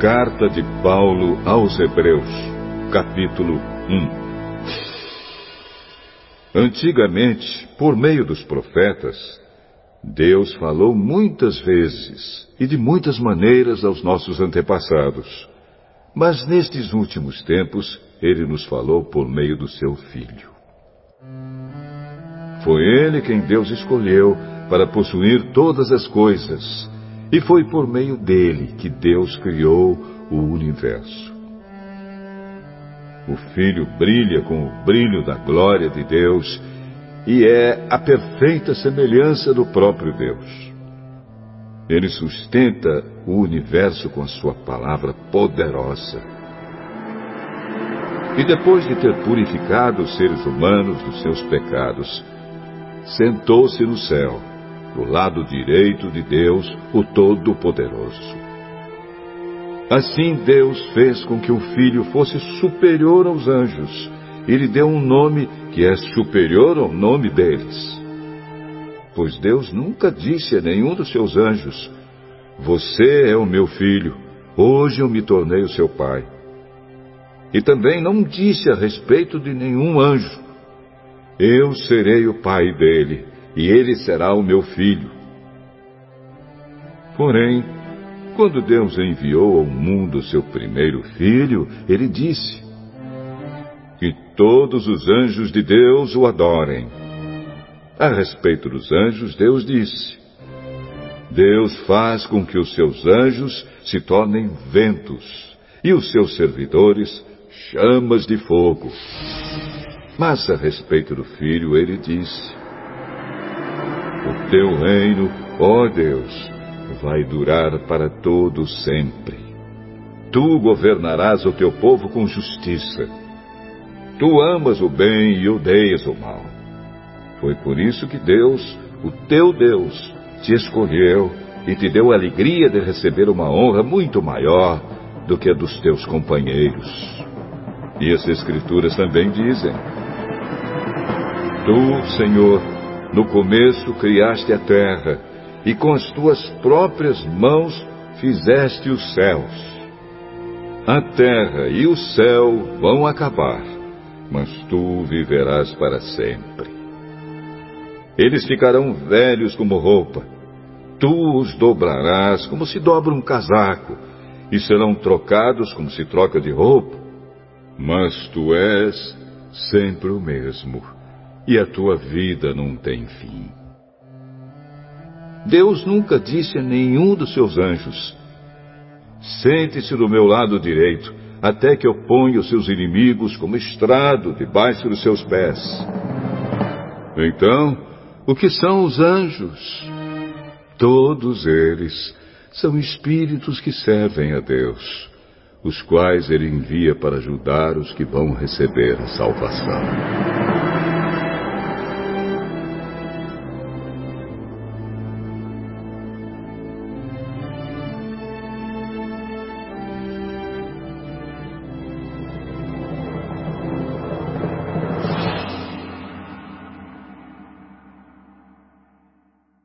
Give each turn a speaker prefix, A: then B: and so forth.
A: Carta de Paulo aos Hebreus, capítulo 1 Antigamente, por meio dos profetas, Deus falou muitas vezes e de muitas maneiras aos nossos antepassados. Mas nestes últimos tempos, Ele nos falou por meio do Seu Filho. Foi Ele quem Deus escolheu para possuir todas as coisas e foi por meio dele que Deus criou o universo. O Filho brilha com o brilho da glória de Deus e é a perfeita semelhança do próprio Deus. Ele sustenta o universo com a sua palavra poderosa. E depois de ter purificado os seres humanos dos seus pecados, sentou-se no céu do lado direito de Deus, o Todo-Poderoso. Assim Deus fez com que o Filho fosse superior aos anjos e lhe deu um nome que é superior ao nome deles. Pois Deus nunca disse a nenhum dos seus anjos: Você é o meu filho, hoje eu me tornei o seu pai. E também não disse a respeito de nenhum anjo: Eu serei o pai dele e ele será o meu filho. Porém, quando Deus enviou ao mundo seu primeiro filho, ele disse: Que todos os anjos de Deus o adorem. A respeito dos anjos, Deus disse: Deus faz com que os seus anjos se tornem ventos e os seus servidores chamas de fogo. Mas a respeito do filho, ele disse: teu reino, ó Deus, vai durar para todo sempre. Tu governarás o teu povo com justiça. Tu amas o bem e odeias o mal. Foi por isso que Deus, o teu Deus, te escolheu e te deu a alegria de receber uma honra muito maior do que a dos teus companheiros. E as Escrituras também dizem: Tu, Senhor, no começo criaste a terra, e com as tuas próprias mãos fizeste os céus. A terra e o céu vão acabar, mas tu viverás para sempre. Eles ficarão velhos como roupa. Tu os dobrarás como se dobra um casaco, e serão trocados como se troca de roupa. Mas tu és sempre o mesmo e a tua vida não tem fim. Deus nunca disse a nenhum dos seus anjos: Sente-se do meu lado direito, até que eu ponha os seus inimigos como estrado debaixo dos seus pés. Então, o que são os anjos? Todos eles são espíritos que servem a Deus, os quais ele envia para ajudar os que vão receber a salvação.